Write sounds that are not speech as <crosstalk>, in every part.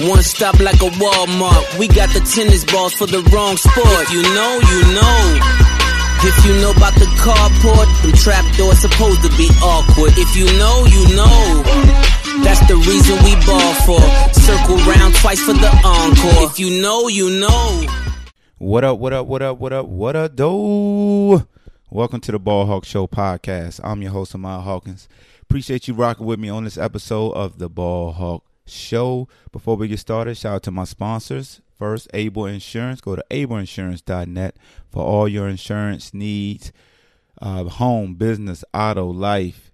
One stop like a Walmart. We got the tennis balls for the wrong sport. You know, you know. If you know about the carport, them trap doors supposed to be awkward. If you know, you know. That's the reason we ball for. Circle round twice for the encore. If you know, you know. What up, what up, what up, what up, what up, do? Welcome to the Ball Hawk Show podcast. I'm your host, Ahmad Hawkins. Appreciate you rocking with me on this episode of the Ball Hawk Show. Before we get started, shout out to my sponsors. First, Able Insurance. Go to ableinsurance.net for all your insurance needs uh, home, business, auto, life,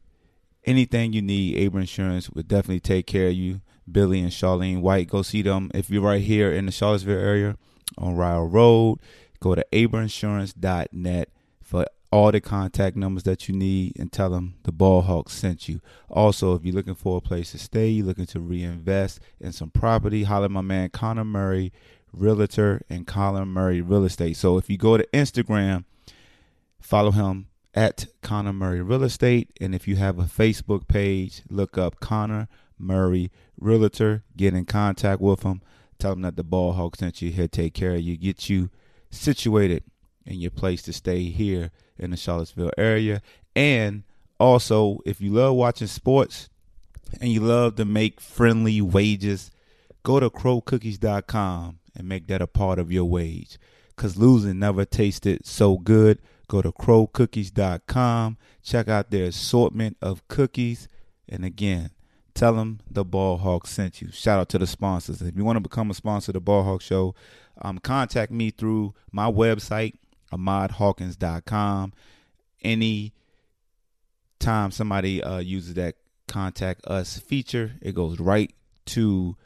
anything you need. Able Insurance will definitely take care of you. Billy and Charlene White, go see them if you're right here in the Charlottesville area on Rio Road. Go to ableinsurance.net for all the contact numbers that you need and tell them the ball hawk sent you. Also, if you're looking for a place to stay, you're looking to reinvest in some property, holler at my man Conor Murray, Realtor, and Colin Murray Real Estate. So if you go to Instagram, follow him at Conor Murray Real Estate. And if you have a Facebook page, look up Conor Murray Realtor. Get in contact with him. Tell him that the ball hawk sent you. He'll take care of you, get you situated in your place to stay here in the Charlottesville area. And also, if you love watching sports and you love to make friendly wages, go to crowcookies.com and make that a part of your wage. Because losing never tasted so good. Go to crowcookies.com, check out their assortment of cookies, and again, tell them the Ball Hawk sent you. Shout out to the sponsors. If you want to become a sponsor of the Ball Hawk Show, um, contact me through my website, ahmadhawkins.com. Any time somebody uh, uses that contact us feature, it goes right to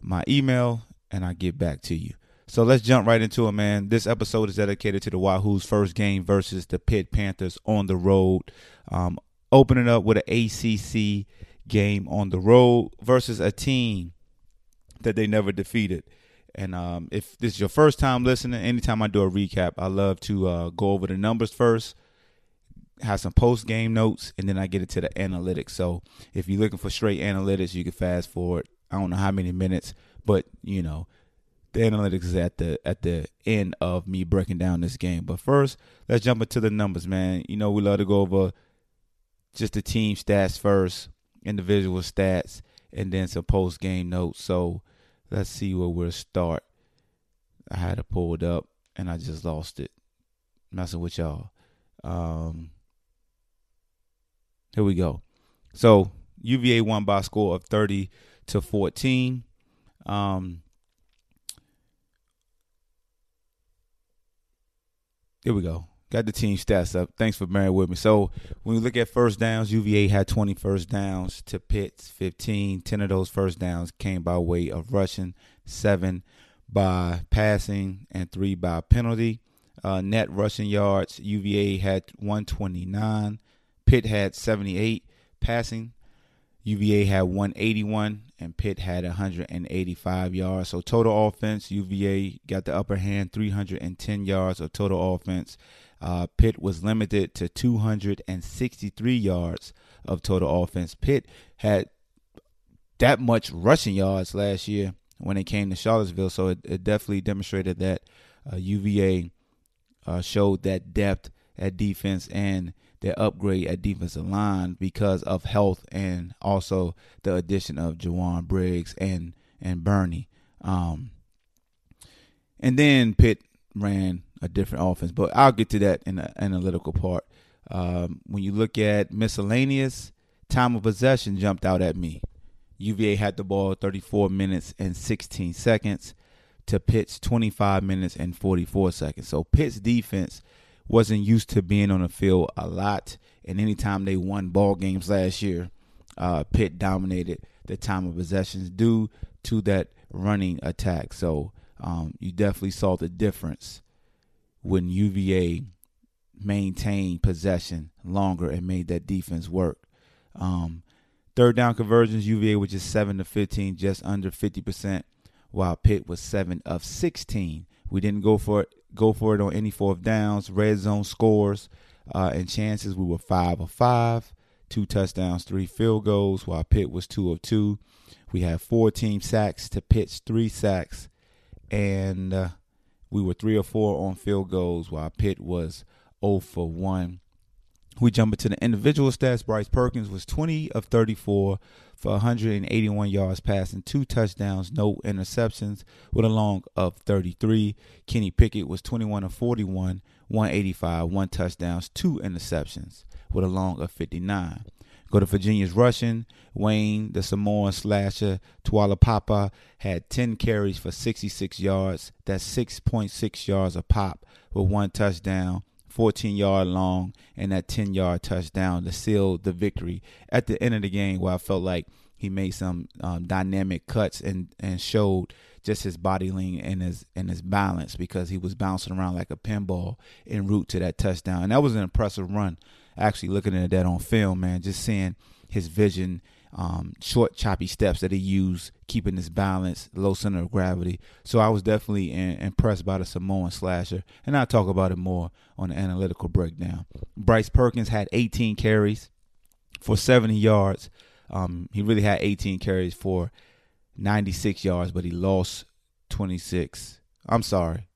my email and I get back to you. So let's jump right into it, man. This episode is dedicated to the Wahoo's first game versus the Pitt Panthers on the road. Um, opening up with an ACC game on the road versus a team that they never defeated. And um, if this is your first time listening, anytime I do a recap, I love to uh, go over the numbers first, have some post game notes, and then I get into the analytics. So if you're looking for straight analytics, you can fast forward. I don't know how many minutes, but you know the analytics is at the at the end of me breaking down this game. But first, let's jump into the numbers, man. You know we love to go over just the team stats first, individual stats, and then some post game notes. So let's see where we'll start. I had it pulled up and I just lost it. Messing with y'all. Um, here we go. So UVA won by a score of thirty to fourteen. Um, here we go. Got the team stats up. Thanks for bearing with me. So when we look at first downs, UVA had 20 first downs to Pitt's 15. 10 of those first downs came by way of rushing, seven by passing, and three by penalty. Uh, net rushing yards, UVA had 129. Pitt had 78 passing. UVA had 181 and Pitt had 185 yards. So total offense, UVA got the upper hand, 310 yards of total offense. Uh, Pitt was limited to 263 yards of total offense. Pitt had that much rushing yards last year when it came to Charlottesville, so it, it definitely demonstrated that uh, UVA uh, showed that depth at defense and their upgrade at defensive line because of health and also the addition of Jowon Briggs and and Burney. Um, and then Pitt ran a different offense. But I'll get to that in the analytical part. Um, when you look at miscellaneous, time of possession jumped out at me. UVA had the ball 34 minutes and 16 seconds to Pitt's 25 minutes and 44 seconds. So Pitt's defense wasn't used to being on the field a lot. And anytime they won ball games last year, uh, Pitt dominated the time of possessions due to that running attack. So um, you definitely saw the difference when UVA maintained possession longer and made that defense work. Um, third down conversions, UVA was just 7 to 15, just under 50%, while Pitt was 7 of 16. We didn't go for it, go for it on any fourth downs, red zone scores, uh, and chances. We were 5 of 5, two touchdowns, three field goals, while Pitt was 2 of 2. We had four team sacks to Pitt's three sacks, and uh, we were 3 or 4 on field goals, while Pitt was 0 for 1. We jump into the individual stats. Bryce Perkins was 20 of 34 for 181 yards passing, two touchdowns, no interceptions, with a long of 33. Kenny Pickett was 21 of 41, 185, one touchdowns, two interceptions, with a long of 59. Go to Virginia's rushing. Wayne, the Samoan slasher, Taulapapa had 10 carries for 66 yards. That's 6.6 yards a pop with one touchdown. 14 yard long and that 10 yard touchdown to seal the victory at the end of the game where I felt like he made some um, dynamic cuts and, and showed just his body lean and his and his balance because he was bouncing around like a pinball en route to that touchdown. And that was an impressive run. Actually looking at that on film, man, just seeing his vision um, short, choppy steps that he used, keeping his balance, low center of gravity. So I was definitely in, impressed by the Samoan slasher, and I'll talk about it more on the analytical breakdown. Bryce Perkins had 18 carries for 70 yards. Um, he really had 18 carries for 96 yards, but he lost 26. I'm sorry.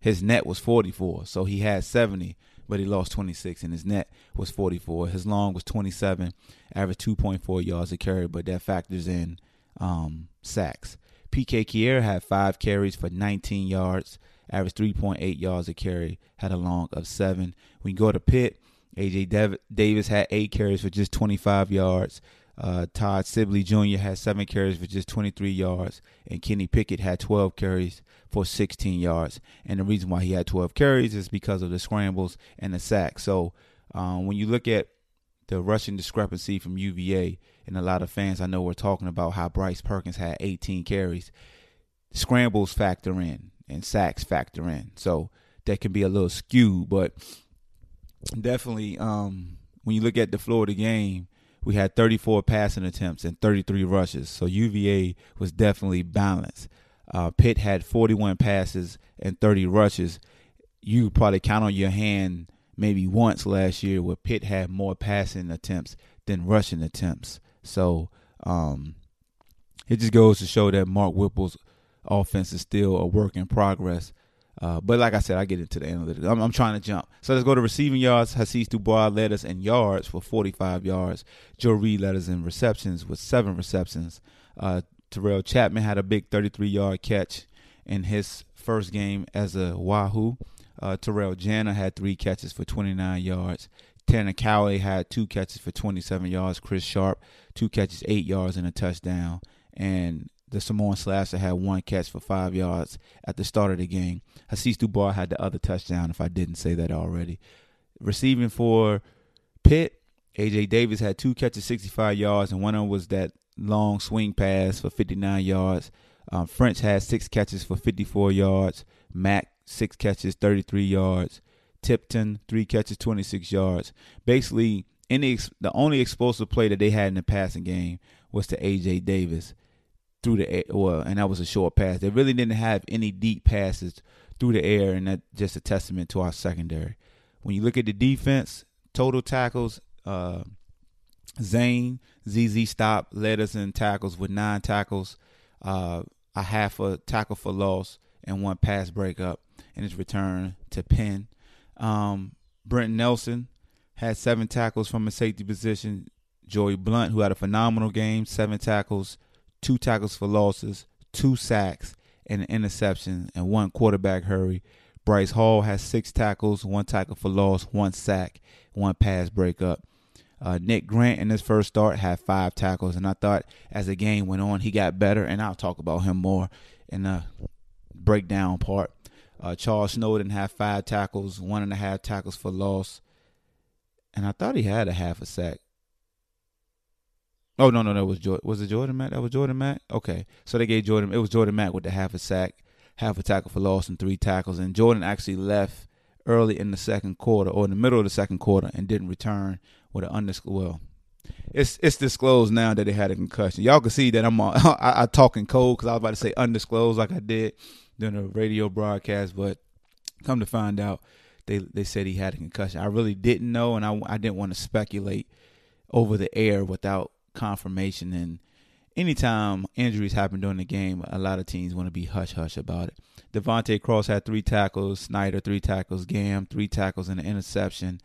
His net was 44, so he had 70 but he lost 26, and his net was 44. His long was 27, averaged 2.4 yards a carry, but that factors in um, sacks. PK Kier had five carries for 19 yards, averaged 3.8 yards a carry, had a long of seven. When you go to Pitt, AJ Dav- Davis had eight carries for just 25 yards. Uh, Todd Sibley Jr. had seven carries for just 23 yards, and Kenny Pickett had 12 carries for 16 yards. And the reason why he had 12 carries is because of the scrambles and the sacks. So um, when you look at the rushing discrepancy from UVA, and a lot of fans I know were talking about how Bryce Perkins had 18 carries, scrambles factor in and sacks factor in. So that can be a little skewed, but definitely um, when you look at the floor of the game we had 34 passing attempts and 33 rushes. So UVA was definitely balanced. Uh, Pitt had 41 passes and 30 rushes. You probably count on your hand maybe once last year where Pitt had more passing attempts than rushing attempts. So um, it just goes to show that Mark Whipple's offense is still a work in progress. Uh, but like I said, I get into the analytics. I'm, I'm, trying to jump. So let's go to receiving yards. Hasise Dubois led us in yards for 45 yards. Joe Reed led us in receptions with seven receptions. Uh, Terrell Chapman had a big 33 yard catch in his first game as a Wahoo. Uh, Terrell Jana had three catches for 29 yards. Tanner Cowley had two catches for 27 yards. Chris Sharp, two catches, eight yards, and a touchdown. And the Samoan slasher had one catch for five yards at the start of the game. Hasise Dubois had the other touchdown, if I didn't say that already. Receiving for Pitt, AJ Davis had two catches, 65 yards, and one of them was that long swing pass for 59 yards. Um, Ffrench had six catches for 54 yards. Mack, six catches, 33 yards. Tipton, three catches, 26 yards. Basically, any the only explosive play that they had in the passing game was to AJ Davis through the air. Well, and that was a short pass. They really didn't have any deep passes through the air, and that's just a testament to our secondary. When you look at the defense, total tackles, uh, Zane ZZ Stop led us in tackles with nine tackles, uh, a half a tackle for loss, and one pass breakup in his return to Penn. Um, Brent Nelson had seven tackles from a safety position. Joey Blount, who had a phenomenal game, seven tackles, two tackles for losses, two sacks, and an interception and one quarterback hurry. Bryce Hall has six tackles, one tackle for loss, one sack, one pass breakup. Uh, Nick Grant in his first start had five tackles, and I thought as the game went on, he got better, and I'll talk about him more in the breakdown part. Uh, Charles Snowden had five tackles, one and a half tackles for loss, and I thought he had a half a sack. Oh no, no, no, it was Jordan. Was it Jordan Mack? That was Jordan Mack. Okay, so they gave Jordan. It was Jordan Mack with the half a sack, half a tackle for loss, and three tackles. And Jordan actually left early in the second quarter or in the middle of the second quarter and didn't return with an undisclosed. Well, it's it's disclosed now that they had a concussion. Y'all can see that I'm uh, <laughs> I, I talking cold because I was about to say undisclosed like I did during the radio broadcast, but come to find out, they they said he had a concussion. I really didn't know, and I I didn't want to speculate over the air without confirmation. And anytime injuries happen during the game, a lot of teams want to be hush hush about it. De'Vante Cross had three tackles, Snyder three tackles, Gahm three tackles and an interception.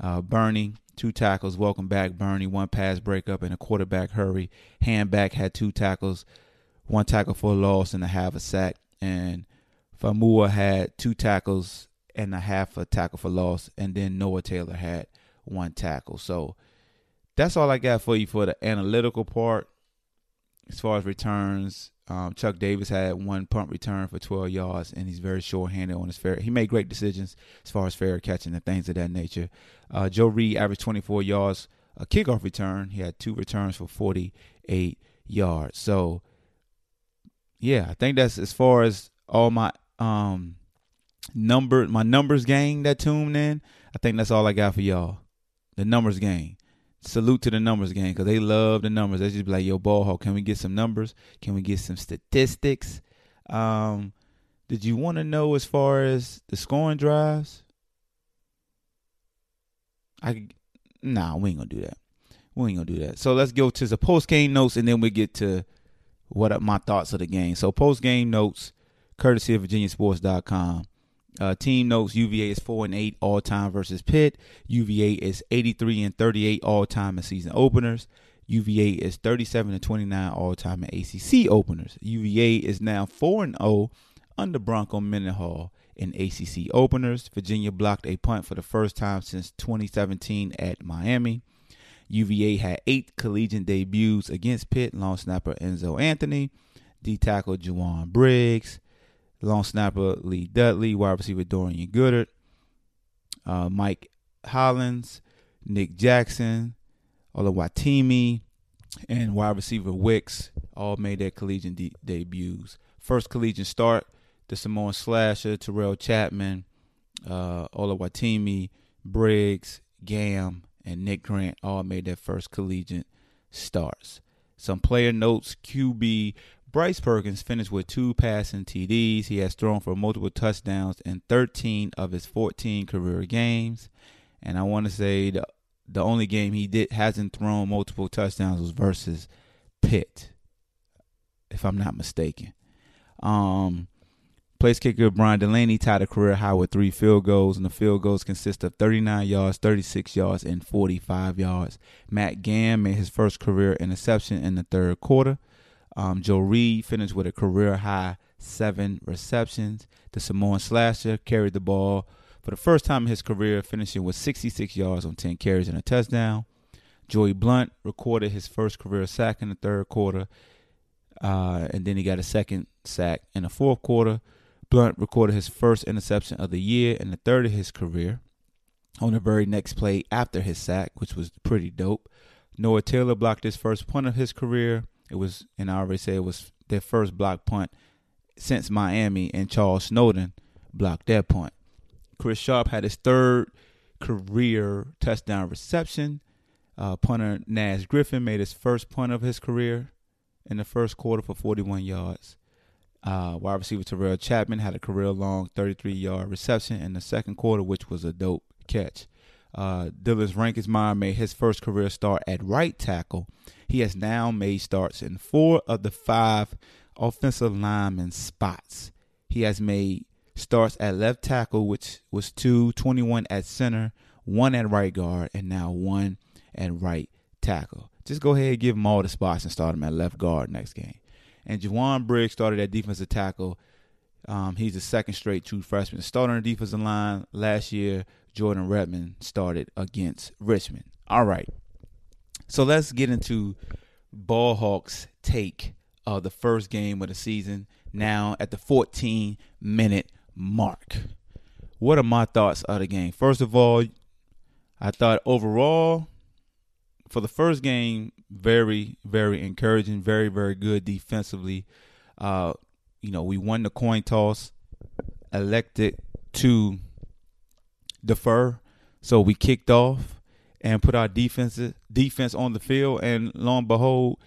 Uh, Burney two tackles. Welcome back, Burney. One pass breakup and a quarterback hurry. Hanback had two tackles, one tackle for a loss and a half a sack. And Faumui had two tackles and a half a tackle for loss. And then Noah Taylor had one tackle. So that's all I got for you for the analytical part. As far as returns, um, Chuck Davis had one punt return for 12 yards, and he's very short-handed on his fair. He made great decisions as far as fair catching and things of that nature. Uh, Joe Reed averaged 24 yards a kickoff return. He had two returns for 48 yards. So, yeah, I think that's as far as all my um number my numbers game that tuned in. I think that's all I got for y'all. The numbers gang salute to the numbers game because they love the numbers. They just be like, "Yo, ball hawk, can we get some numbers? Can we get some statistics?" Um, did you want to know as far as the scoring drives? I nah, we ain't gonna do that. We ain't gonna do that. So let's go to the post game notes and then we get to what are my thoughts of the game. So post game notes, courtesy of VirginiaSports.com. Uh, team notes: UVA is four and eight all time versus Pitt. UVA is eighty three and thirty eight all time in season openers. UVA is thirty seven and twenty nine all time in ACC openers. UVA is now four and zero oh under Bronco Mendenhall in ACC openers. Virginia blocked a punt for the first time since 2017 at Miami. UVA had eight collegiate debuts against Pitt. Long snapper Enzo Anthony, D tackle Jowon Briggs, long snapper Lee Dudley, wide receiver Dorian Goodard, uh, Mike Hollins, Nick Jackson, Oluwatimi, and wide receiver Wicks all made their collegiate de- debuts. First collegiate start, the Samoan Slasher, Terrell Chapman, uh, Oluwatimi, Briggs, Gahm, and Nick Grant all made their first collegiate starts. Some player notes QB Bryce Perkins finished with two passing TDs. He has thrown for multiple touchdowns in 13 of his 14 career games. And I want to say the the only game he did hasn't thrown multiple touchdowns was versus Pitt, if I'm not mistaken. Um, place kicker Brian Delaney tied a career high with three field goals, and the field goals consist of 39 yards, 36 yards, and 45 yards. Matt Gahm made his first career interception in the third quarter. Um, Joe Reed finished with a career high seven receptions. The Samoan slasher carried the ball for the first time in his career, finishing with 66 yards on 10 carries and a touchdown. Joey Blount recorded his first career sack in the third quarter, uh, and then he got a second sack in the fourth quarter. Blount recorded his first interception of the year and the third of his career on the very next play after his sack, which was pretty dope. Noah Taylor blocked his first punt of his career. It was, and I already said it was their first block punt since Miami, and Charles Snowden blocked that punt. Chris Sharp had his third career touchdown reception. Uh, punter Nash Griffin made his first punt of his career in the first quarter for 41 yards. Uh, wide receiver Terrell Chapman had a career long 33 yard reception in the second quarter, which was a dope catch. Uh, Dillon Reinkensmeyer made his first career start at right tackle. He has now made starts in four of the five offensive lineman spots. He has made starts at left tackle, which was two, 21 at center, one at right guard, and now one at right tackle. Just go ahead and give him all the spots and start him at left guard next game. And Jowon Briggs started at defensive tackle. Um, he's a second straight true freshman. Starting on the defensive line last year, Jordan Redmond started against Richmond. All right. So let's get into Ball Hawks' take of the first game of the season now at the 14 minute mark. What are my thoughts of the game? First of all, I thought overall, for the first game, very, very encouraging, very, very good defensively. Uh, you know, we won the coin toss, elected to defer, so we kicked off and put our defense defense on the field, and lo and behold,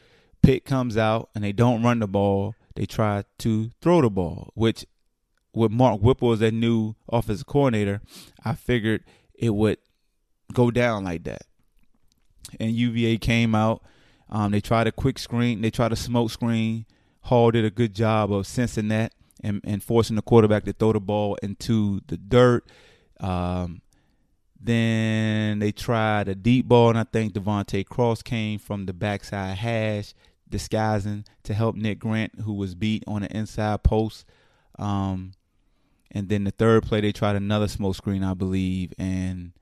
Pitt comes out and they don't run the ball. They try to throw the ball, which with Mark Whipple as their new offensive coordinator, I figured it would go down like that. And UVA came out. Um, they tried a quick screen. They tried a smoke screen. Hall did a good job of sensing that and, and forcing the quarterback to throw the ball into the dirt. Um, then they tried a deep ball, and I think De'Vante Cross came from the backside hash, disguising to help Nick Grant, who was beat on the inside post. Um, and then the third play, they tried another smoke screen, I believe, and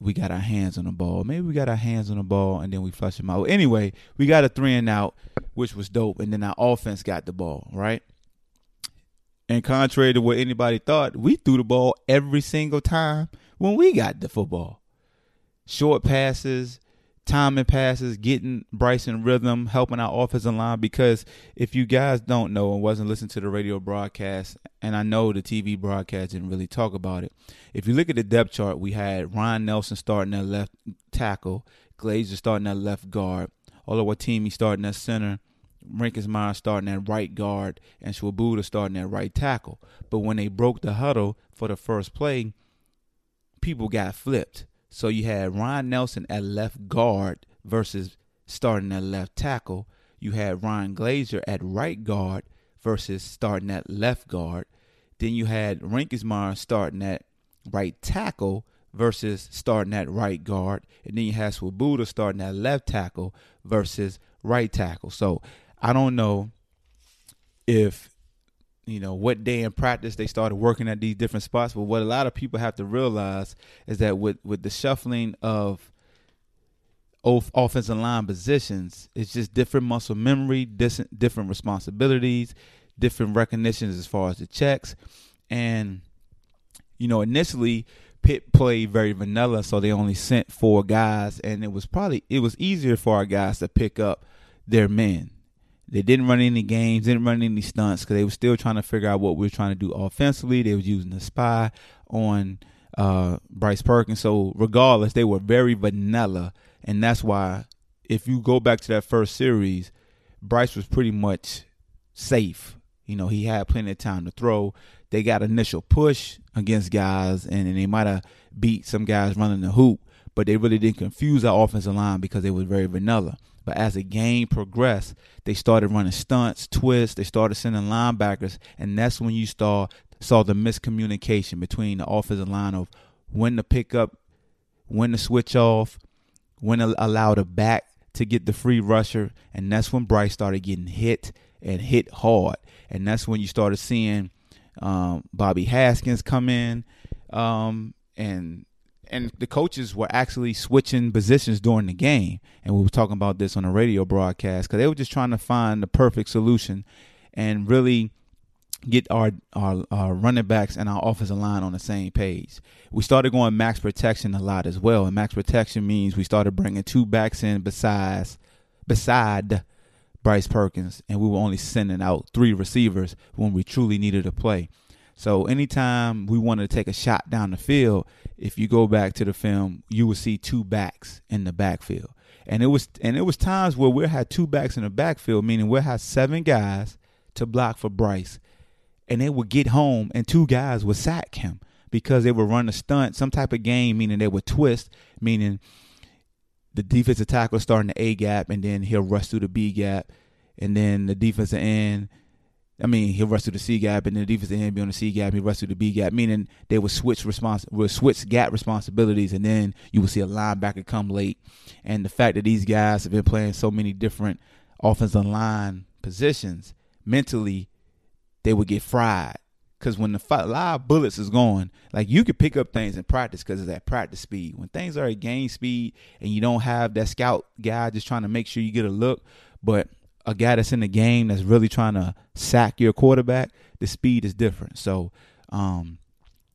we got our hands on the ball. Maybe we got our hands on the ball and then we flushed them out. Anyway, we got a three and out, which was dope. And then our offense got the ball, right? And contrary to what anybody thought, we threw the ball every single time when we got the football. Short passes, timing passes, getting Bryson rhythm, helping our offensive line. Because if you guys don't know and wasn't listening to the radio broadcast, and I know the TV broadcast didn't really talk about it. If you look at the depth chart, we had Ryan Nelson starting at left tackle, Glaser starting at left guard, Oluwatimi starting at center, Reinkensmeyer starting at right guard, and Swoboda starting at right tackle. But when they broke the huddle for the first play, people got flipped. So you had Ryan Nelson at left guard versus starting at left tackle. You had Ryan Glaser at right guard versus starting at left guard. Then you had Reinkensmeyer starting at right tackle versus starting at right guard. And then you had Swoboda starting at left tackle versus right tackle. So I don't know if you know what day in practice they started working at these different spots but what a lot of people have to realize is that with with the shuffling of offensive line positions it's just different muscle memory different responsibilities different recognitions as far as the checks. And you know initially Pitt played very vanilla so they only sent four guys and it was probably it was easier for our guys to pick up their men they didn't run any games, didn't run any stunts because they were still trying to figure out what we were trying to do offensively. They was using the spy on uh, Bryce Perkins. So regardless, they were very vanilla, and that's why if you go back to that first series, Bryce was pretty much safe. You know, he had plenty of time to throw. They got initial push against guys, and, and they might have beat some guys running the hoop, but they really didn't confuse our offensive line because they was very vanilla. But as the game progressed, they started running stunts, twists. They started sending linebackers, and that's when you saw saw the miscommunication between the offensive line of when to pick up, when to switch off, when to allow the back to get the free rusher, and that's when Bryce started getting hit and hit hard, and that's when you started seeing um, Bobby Haskins come in, um, and and the coaches were actually switching positions during the game. And we were talking about this on a radio broadcast because they were just trying to find the perfect solution and really get our, our, our running backs and our offensive line on the same page. We started going max protection a lot as well, and max protection means we started bringing two backs in besides beside Bryce Perkins, and we were only sending out three receivers when we truly needed a play. So anytime we wanted to take a shot down the field, if you go back to the film, you will see two backs in the backfield. And it was and it was times where we had two backs in the backfield, meaning we had seven guys to block for Bryce. And they would get home and two guys would sack him because they would run a stunt, some type of game, meaning they would twist, meaning the defensive tackle starting the A gap and then he'll rush through the B gap. And then the defensive end I mean, he'll rush to the C gap, and then the defensive end be on the C gap. He rush to the B gap, meaning they would switch respons- would switch gap responsibilities, and then you will see a linebacker come late. And the fact that these guys have been playing so many different offensive line positions, mentally, they would get fried. Because when the live bullets is going, like you could pick up things in practice because it's at practice speed. When things are at game speed and you don't have that scout guy just trying to make sure you get a look, but a guy that's in the game that's really trying to sack your quarterback, the speed is different. So um,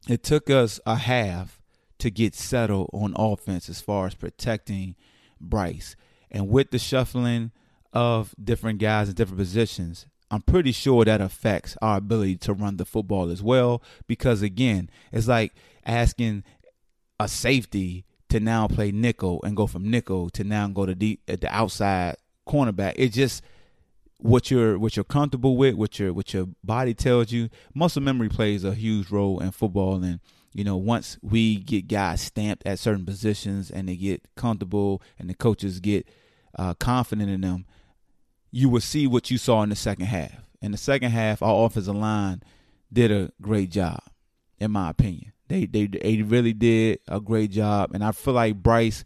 it took us a half to get settled on offense as far as protecting Bryce. And with the shuffling of different guys in different positions, I'm pretty sure that affects our ability to run the football as well. Because again, it's like asking a safety to now play nickel and go from nickel to now go to the, the outside cornerback. It just what you're what you're comfortable with, what your what your body tells you. Muscle memory plays a huge role in football, and you know once we get guys stamped at certain positions and they get comfortable, and the coaches get uh, confident in them, you will see what you saw in the second half. In the second half, our offensive line did a great job, in my opinion. They they they really did a great job, and I feel like Bryce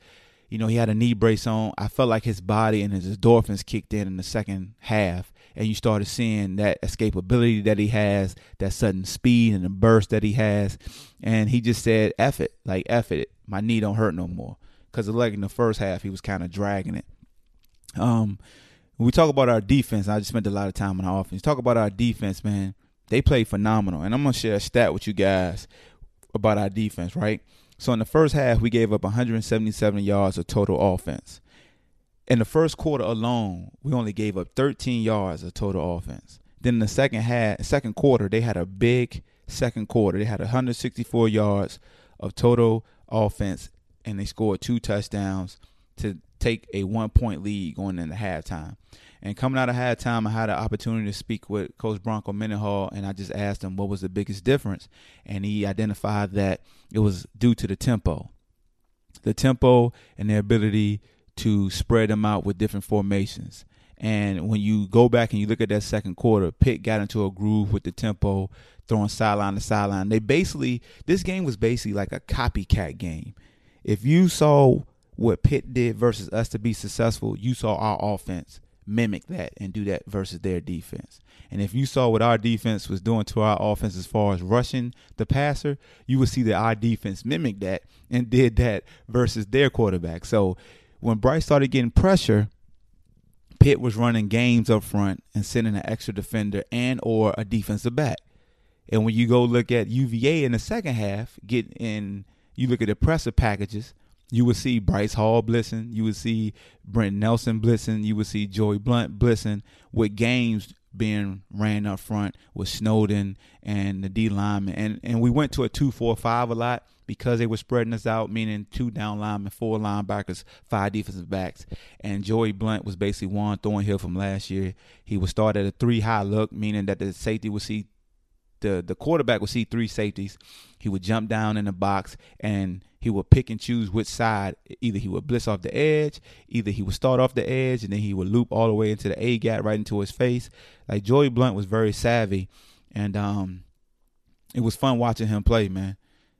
you know, he had a knee brace on. I felt like his body and his endorphins kicked in in the second half, and you started seeing that escapability that he has, that sudden speed and the burst that he has, and he just said, "F it, like F it, my knee don't hurt no more." Because like in the first half, he was kind of dragging it. Um, when we talk about our defense, I just spent a lot of time on our offense. Talk about our defense, man. They played phenomenal, and I'm gonna share a stat with you guys about our defense, right? So in the first half, we gave up 177 yards of total offense. In the first quarter alone, we only gave up 13 yards of total offense. Then in the second half, second quarter, they had a big second quarter. They had 164 yards of total offense, and they scored two touchdowns to take a one point lead going into halftime. And coming out of halftime, I had an opportunity to speak with Coach Bronco Mendenhall, and I just asked him what was the biggest difference. And he identified that it was due to the tempo. The tempo and their ability to spread them out with different formations. And when you go back and you look at that second quarter, Pitt got into a groove with the tempo, throwing sideline to sideline. They basically, this game was basically like a copycat game. If you saw what Pitt did versus us to be successful, you saw our offense mimic that and do that versus their defense. And if you saw what our defense was doing to our offense as far as rushing the passer, you would see that our defense mimicked that and did that versus their quarterback. So when Bryce started getting pressure, Pitt was running games up front and sending an extra defender and or a defensive back. And when you go look at UVA in the second half, get in you look at the pressure packages, you would see Bryce Hall blitzing. You would see Brent Nelson blitzing. You would see Joey Blount blitzing with games being ran up front with Snowden and the D lineman. And and we went to a two four five a lot because they were spreading us out, meaning two down linemen, four linebackers, five defensive backs. And Joey Blount was basically one Juan Thornhill from last year. He would start at a three high look, meaning that the safety would see the the quarterback would see three safeties. He would jump down in the box and he would pick and choose which side. Either he would blitz off the edge, either he would start off the edge, and then he would loop all the way into the A gap right into his face. Like Joey Blount was very savvy, and um, it was fun watching him play, man.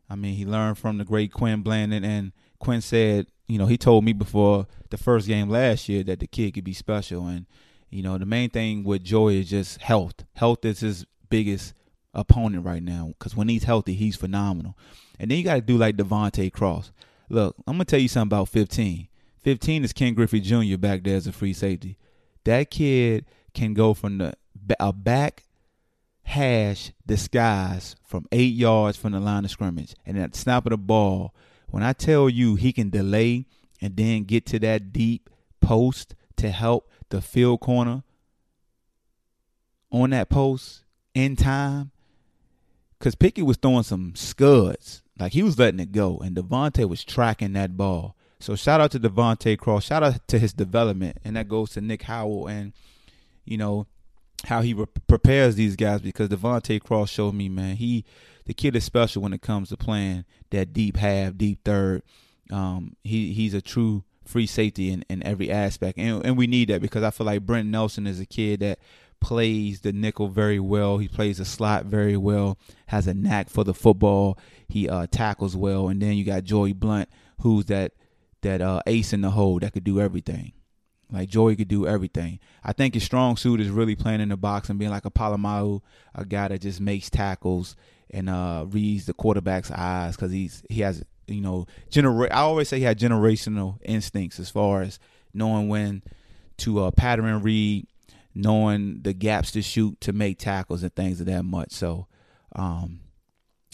I mean, he learned from the great Quin Blanding, and Quinn said, you know, he told me before the first game last year that the kid could be special, and you know, the main thing with Joey is just health. Health is his biggest opponent right now because when he's healthy, he's phenomenal. And then you got to do like De'Vante Cross. Look, I'm gonna tell you something about 15. 15 is Ken Griffey Jr. back there as a free safety. That kid can go from the a back hash disguise from eight yards from the line of scrimmage, and at the snap of the ball, when I tell you he can delay and then get to that deep post to help the field corner on that post in time, because Pickett was throwing some scuds like he was letting it go, and De'Vante was tracking that ball. So shout out to De'Vante Cross. Shout out to his development, and that goes to Nick Howell and you know how he re- prepares these guys because De'Vante Cross showed me, man, he the kid is special when it comes to playing that deep half, deep third. Um, he he's a true free safety in, in every aspect, and and we need that because I feel like Brent Nelson is a kid that plays the nickel very well. He plays the slot very well. Has a knack for the football. He uh, tackles well. And then you got Joey Blount, who's that that uh, ace in the hole that could do everything. Like Joey could do everything. I think his strong suit is really playing in the box and being like a Polamalu, a guy that just makes tackles and uh, reads the quarterback's eyes because he's he has you know genera- I always say he had generational instincts as far as knowing when to uh, pattern read, knowing the gaps to shoot to make tackles and things of that much. So um,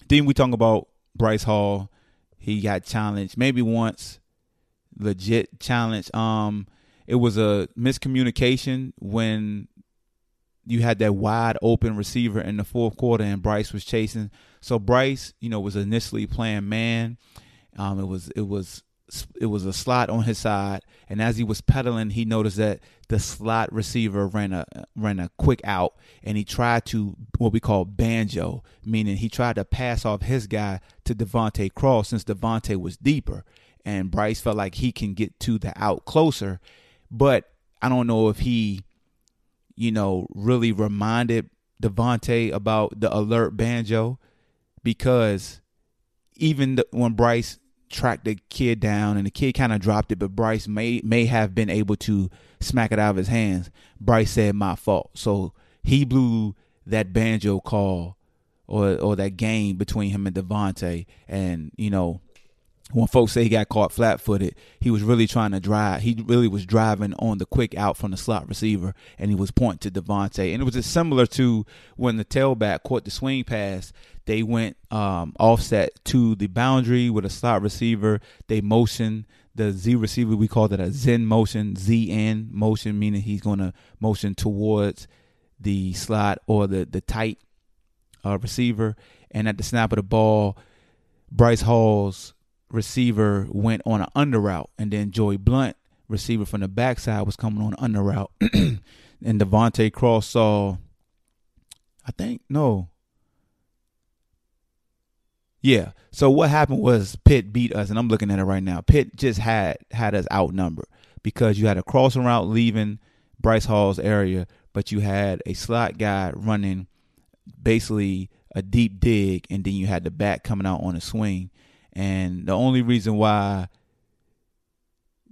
then we talk about Bryce Hall. He got challenged maybe once, legit challenge. Um, it was a miscommunication when you had that wide open receiver in the fourth quarter and Bryce was chasing. So Bryce, you know, was initially playing man. Um, it was it was it was a slot on his side, and as he was pedaling, he noticed that the slot receiver ran a ran a quick out, and he tried to what we call banjo, meaning he tried to pass off his guy to De'Vante Cross since De'Vante was deeper, and Bryce felt like he can get to the out closer, but I don't know if he, you know, really reminded De'Vante about the alert banjo, because even the, when Bryce tracked the kid down and the kid kind of dropped it, but Bryce may may have been able to smack it out of his hands. Bryce said my fault. So he blew that banjo call or or that game between him and De'Vante. And, you know, when folks say he got caught flat footed, he was really trying to drive. He really was driving on the quick out from the slot receiver, and he was pointing to De'Vante. And it was similar to when the tailback caught the swing pass. They went um, offset to the boundary with a slot receiver. They motioned the Z receiver. We called it a Zen motion, ZN motion, meaning he's going to motion towards the slot or the the tight uh, receiver. And at the snap of the ball, Bryce Hall's receiver went on an under route, and then Joey Blount, receiver from the backside, was coming on an under route, <clears throat> and De'Vante Cross saw. I think no. Yeah. So what happened was Pitt beat us, and I'm looking at it right now. Pitt just had had us outnumbered because you had a crossing route leaving Bryce Hall's area, but you had a slot guy running basically a deep dig, and then you had the back coming out on a swing. And the only reason why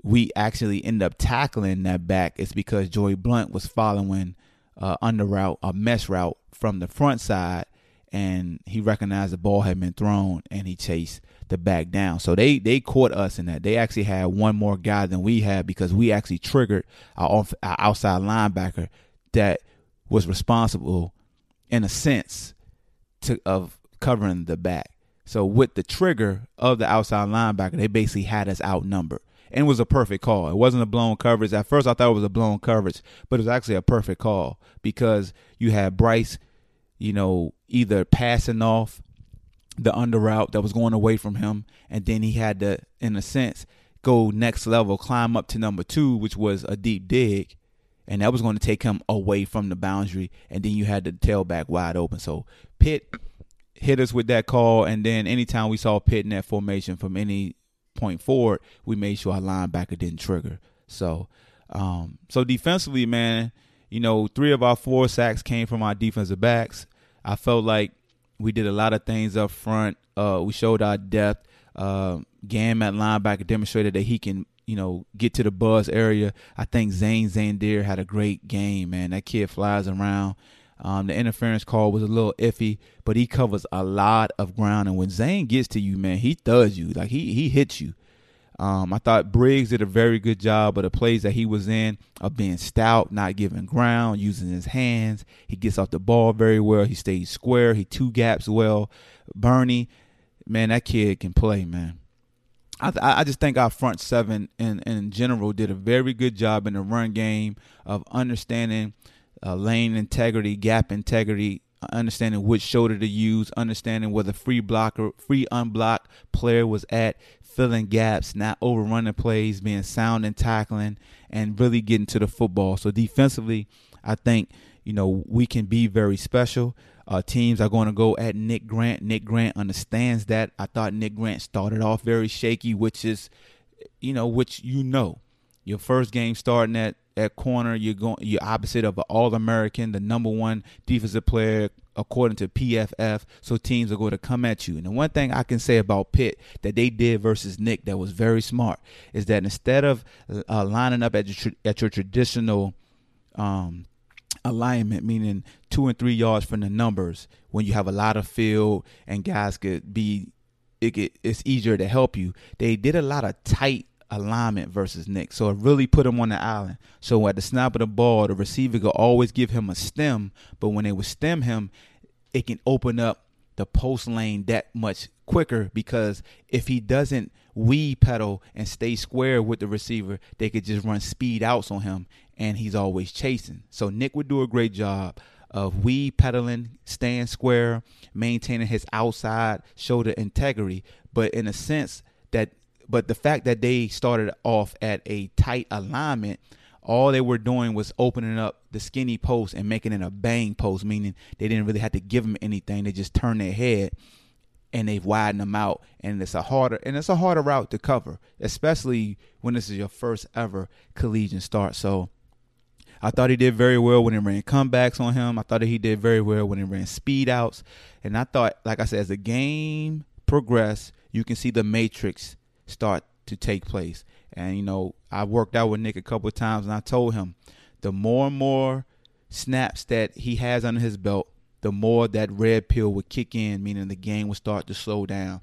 we actually end up tackling that back is because Joey Blount was following uh, under route, a mess route from the front side, and he recognized the ball had been thrown, and he chased the back down. So they they caught us in that. They actually had one more guy than we had because we actually triggered our, off, our outside linebacker that was responsible, in a sense, to of covering the back. So with the trigger of the outside linebacker, they basically had us outnumbered. And it was a perfect call. It wasn't a blown coverage. At first I thought it was a blown coverage, but it was actually a perfect call because you had Bryce, you know, either passing off the under route that was going away from him, and then he had to, in a sense, go next level, climb up to number two, which was a deep dig, and that was going to take him away from the boundary, and then you had the tailback wide open. So Pitt hit us with that call, and then anytime we saw Pitt in that formation from any point forward, we made sure our linebacker didn't trigger. So, um, so defensively, man, you know, three of our four sacks came from our defensive backs. I felt like we did a lot of things up front. Uh, we showed our depth. Uh, Gahm at linebacker demonstrated that he can, you know, get to the buzz area. I think Zane Zandier had a great game, man. That kid flies around. Um, the interference call was a little iffy, but he covers a lot of ground. And when Zane gets to you, man, he thuds you. Like he he hits you. Um, I thought Briggs did a very good job of the plays that he was in of being stout, not giving ground, using his hands. He gets off the ball very well. He stays square. He two gaps well. Burney, man, that kid can play, man. I, I just think our front seven in, in general did a very good job in the run game of understanding uh, lane integrity, gap integrity, understanding which shoulder to use, understanding where the free blocker, free unblocked player was at, filling gaps, not overrunning plays, being sound and tackling, and really getting to the football. So defensively, I think you know we can be very special. Uh, teams are going to go at Nick Grant. Nick Grant understands that. I thought Nick Grant started off very shaky, which is, you know, which you know, your first game starting at at corner, you're going you're opposite of an All American, the number one defensive player according to PFF. So teams are going to come at you. And the one thing I can say about Pitt that they did versus Nick that was very smart is that instead of uh, lining up at your, at your traditional um, alignment, meaning two and three yards from the numbers, when you have a lot of field and guys could be, it, it's easier to help you. They did a lot of tight alignment versus Nick. So it really put him on the island. So at the snap of the ball, the receiver could always give him a stem, but when they would stem him, it can open up the post lane that much quicker because if he doesn't weed pedal and stay square with the receiver, they could just run speed outs on him and he's always chasing. So Nick would do a great job of weed pedaling, staying square, maintaining his outside shoulder integrity, but in a sense that but the fact that they started off at a tight alignment, all they were doing was opening up the skinny post and making it a bang post, meaning they didn't really have to give them anything. They just turned their head and they've widened them out. And it's a harder and it's a harder route to cover, especially when this is your first ever collegiate start. So I thought he did very well when he ran comebacks on him. I thought that he did very well when he ran speed outs. And I thought, like I said, as the game progressed, you can see the matrix start to take place. And you know, I worked out with Nick a couple of times, and I told him the more and more snaps that he has under his belt, the more that red pill would kick in, meaning the game would start to slow down.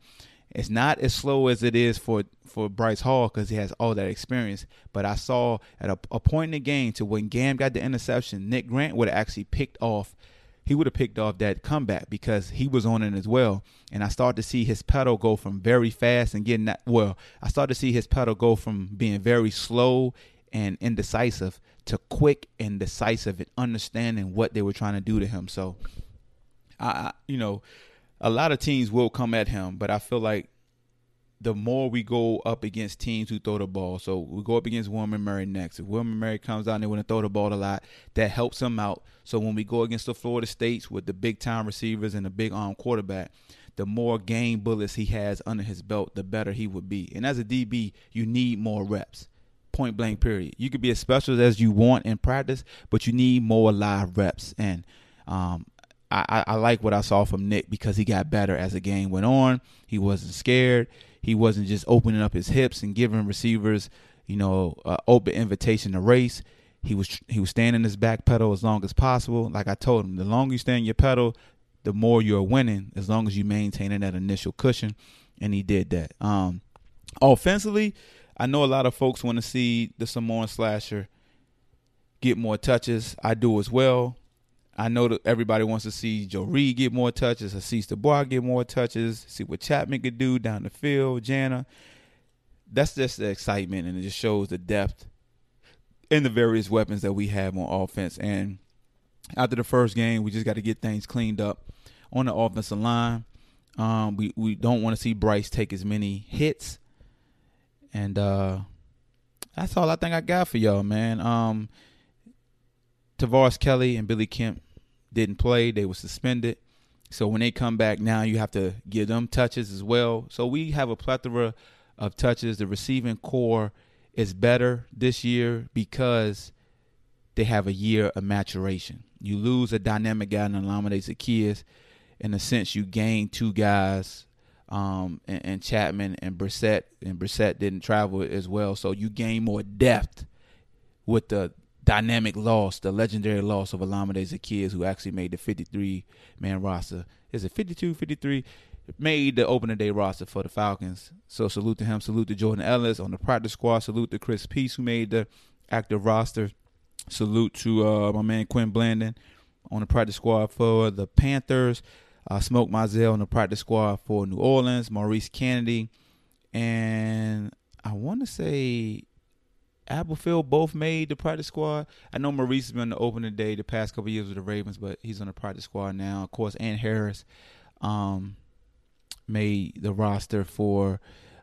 It's not as slow as it is for for Bryce Hall because he has all that experience. But I saw at a, a point in the game to when Gahm got the interception, Nick Grant would have actually picked off he would have picked off that comeback because he was on it as well. And I started to see his pedal go from very fast and getting that. Well, I started to see his pedal go from being very slow and indecisive to quick and decisive and understanding what they were trying to do to him. So, I, you know, a lot of teams will come at him, but I feel like the more we go up against teams who throw the ball. So we go up against William Mary next. If William Mary comes out and they want to throw the ball a lot, that helps them out. So when we go against the Florida States with the big time receivers and the big arm quarterback, the more game bullets he has under his belt, the better he would be. And as a DB, you need more reps. Point blank period. You could be as special as you want in practice, but you need more live reps. And um, I, I like what I saw from Nick because he got better as the game went on. He wasn't scared he wasn't just opening up his hips and giving receivers, you know, uh, open invitation to race. He was he was standing his back pedal as long as possible. Like I told him, the longer you stand your pedal, the more you're winning. As long as you maintaining that initial cushion, and he did that. Um, offensively, I know a lot of folks want to see the Samoan slasher get more touches. I do as well. I know that everybody wants to see Joe Reed get more touches, Hasise Dubois get more touches, see what Chatman could do down the field, Jana. That's just the excitement, and it just shows the depth in the various weapons that we have on offense. And after the first game, we just got to get things cleaned up on the offensive line. Um, we we don't want to see Bryce take as many hits, and uh, that's all I think I got for y'all, man. Um, Tavares Kelly and Billy Kemp didn't play; they were suspended. So when they come back now, you have to give them touches as well. So we have a plethora of touches. The receiving core is better this year because they have a year of maturation. You lose a dynamic guy in Olamide Zaccheaus. In a sense, you gain two guys, um, and, and, Chatman and Brissett, and Brissett didn't travel as well. So you gain more depth with the dynamic loss, the legendary loss of Olamide Zaccheaus, who actually made the 53 man roster. Is it 52, 53? Made the opening day roster for the Falcons. So salute to him. Salute to Jordan Ellis on the practice squad. Salute to Chris Peace, who made the active roster. Salute to uh, my man Quin Blanding on the practice squad for the Panthers. Uh, Smoke Mizzell on the practice squad for New Orleans. Maurice Canady. And I want to say Applefield both made the practice squad. I know Maurice has been on the opening day the past couple years with the Ravens, but he's on the practice squad now. Of course, Ant Harris um, made the roster for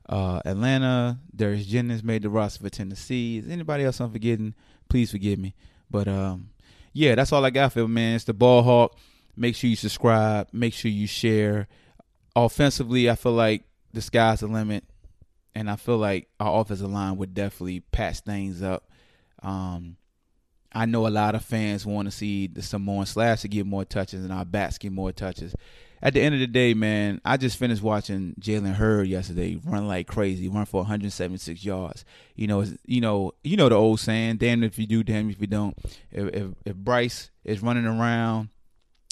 uh, Atlanta. Darius Jennings made the roster for Tennessee. Is anybody else I'm forgetting? Please forgive me. But um, yeah, that's all I got for you, man. It's the Ball Hawk. Make sure you subscribe. Make sure you share. Offensively, I feel like the sky's the limit and I feel like our offensive line would definitely patch things up. Um, I know a lot of fans want to see the Samoan to get more touches and our backs get more touches. At the end of the day, man, I just finished watching Jalen Hurts yesterday run like crazy, run for 176 yards. You know, you know, you know the old saying, "Damn if you do, damn if you don't." If, if, if Bryce is running around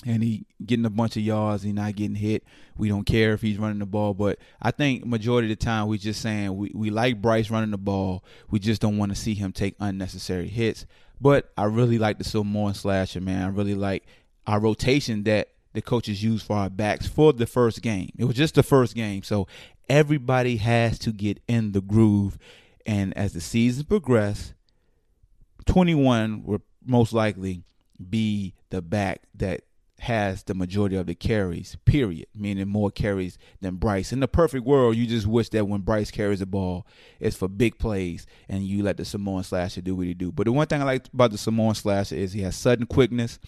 and he getting a bunch of yards, he not getting hit. We don't care if he's running the ball, but I think majority of the time we just saying we, we like Bryce running the ball. We just don't want to see him take unnecessary hits. But I really like the Samoan slasher, man. I really like our rotation that the coaches use for our backs for the first game. It was just the first game, so everybody has to get in the groove. And as the season progresses, 21 will most likely be the back that has the majority of the carries, period, meaning more carries than Bryce. In the perfect world, you just wish that when Bryce carries the ball, it's for big plays and you let the Samoan Slasher do what he do. But the one thing I like about the Samoan Slasher is he has sudden quickness,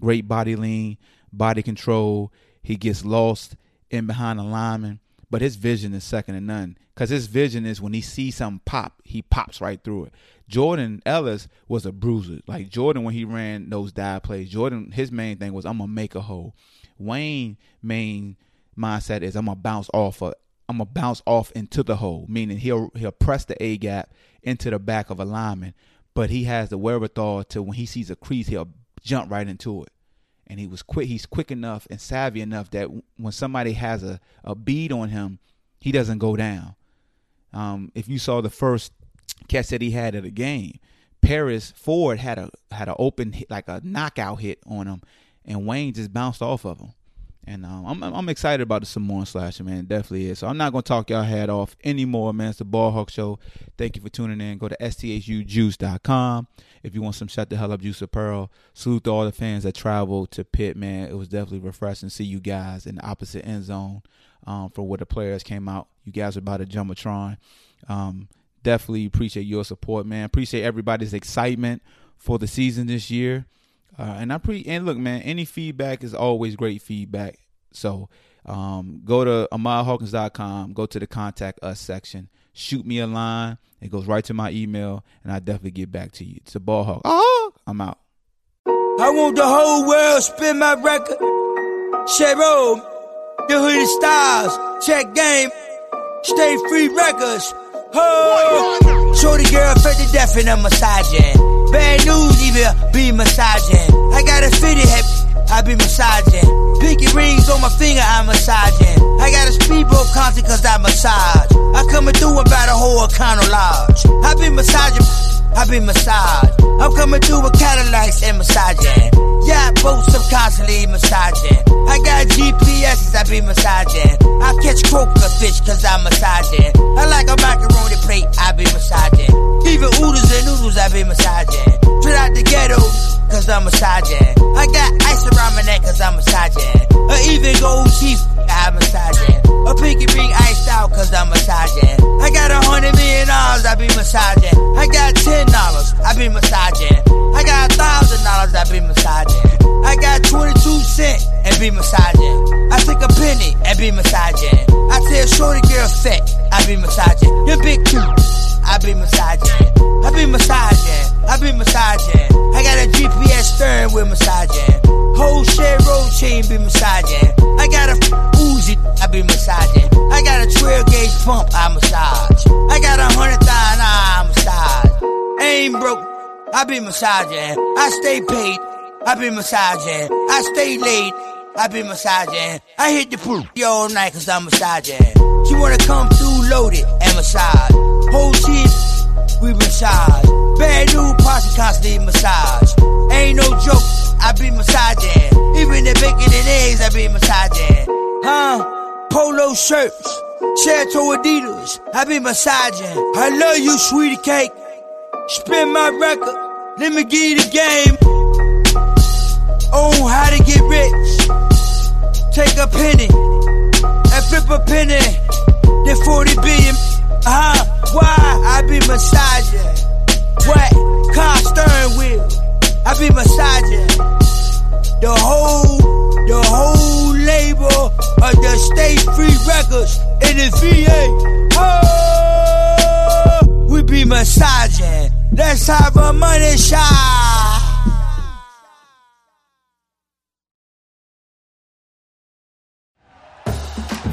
great body lean, body control. He gets lost in behind the lineman, but his vision is second to none. Because his vision is when he sees something pop, he pops right through it. Jordan Ellis was a bruiser. Like Jordan, when he ran those dive plays, Jordan, his main thing was I'm gonna make a hole. Wayne main mindset is I'm gonna bounce off of I'm gonna bounce off into the hole, meaning he'll he'll press the A gap into the back of a lineman, but he has the wherewithal to when he sees a crease, he'll jump right into it. And he was quick. He's quick enough and savvy enough that when somebody has a, a bead on him, he doesn't go down. Um, if you saw the first catch that he had at a game. Paris Ford had a had an open hit, like a knockout hit on him, and Wayne just bounced off of him. And um, I'm I'm excited about the Samoan slasher, man. It definitely is. So I'm not gonna talk y'all head off anymore, man. It's the Ball Hawk Show. Thank you for tuning in. Go to sthujuice.com if you want some shut the hell up juice of pearl. Salute to all the fans that traveled to Pitt, man. It was definitely refreshing to see you guys in the opposite end zone um, for where the players came out. You guys are about to jumbotron. Um, definitely appreciate your support, man. Appreciate everybody's excitement for the season this year. Uh, and I pre and look, man, any feedback is always great feedback. So um, go to ahmadhawkins.com, go to the contact us section, shoot me a line. It goes right to my email, and I definitely get back to you. It's a ball hawk. Oh, I'm out. I want the whole world spin my record. Cheryl, the hooded stars, check game, stay free records. Oh. Shorty girl fed to death in a massaging. Bad news, even be massaging. I got a fitted head, I be massaging. Pinky rings on my finger, I'm massaging. I got a speedboat concert cause I massage. I coming through about a whole Econo Lodge. I be massaging, I be massaged. I'm coming through with Cadillacs and massaging. Yeah, boats I'm constantly massaging. I got GPSs, I be massaging. I catch croaker fish cause I'm massaging. I like a macaroni plate, I be massaging. Even oodles and noodles, I be massaging. Straight out the ghetto, cause I'm massaging. I got ice around my neck cause I'm massaging. Or even gold teeth, I'm massaging. A pinky ring iced out cause I'm massaging. I got a hundred million dollars, I be massaging. I got ten dollars, I be massaging. I got a thousand dollars, I be massaging. I got 22 cent and be massaging. I take a penny and be massaging. I tell shorty girl fat, I be massaging. Your big cute, I be massaging. I be massaging, I be massaging. I got a GPS stern with massaging. Whole shit road chain be massaging. I got a Uzi, I be massaging. I got a 12 gauge pump, I massage. I got a hundred thousand, I massage. Ain't broke, I be massaging. I stay paid, I be massaging. I stay late, I be massaging. I hit the pool all night cause I'm massaging. She wanna come through loaded and massage. Whole constantly massage. Ain't no joke, I be massaging. Even the bacon and eggs, I be massaging. Huh? Polo shirts, Chateau Adidas, I be massaging. I love you, sweetie cake. Spin my record, let me give you the game. Oh, how to get rich. Take a penny and flip a penny. Then 40 billion. Uh-huh. Why? I be massaging. What? Car stern wheel. I be massaging. The whole, the whole label of the State Free Records in the VA. Oh, we be massaging. Let's have a money shot.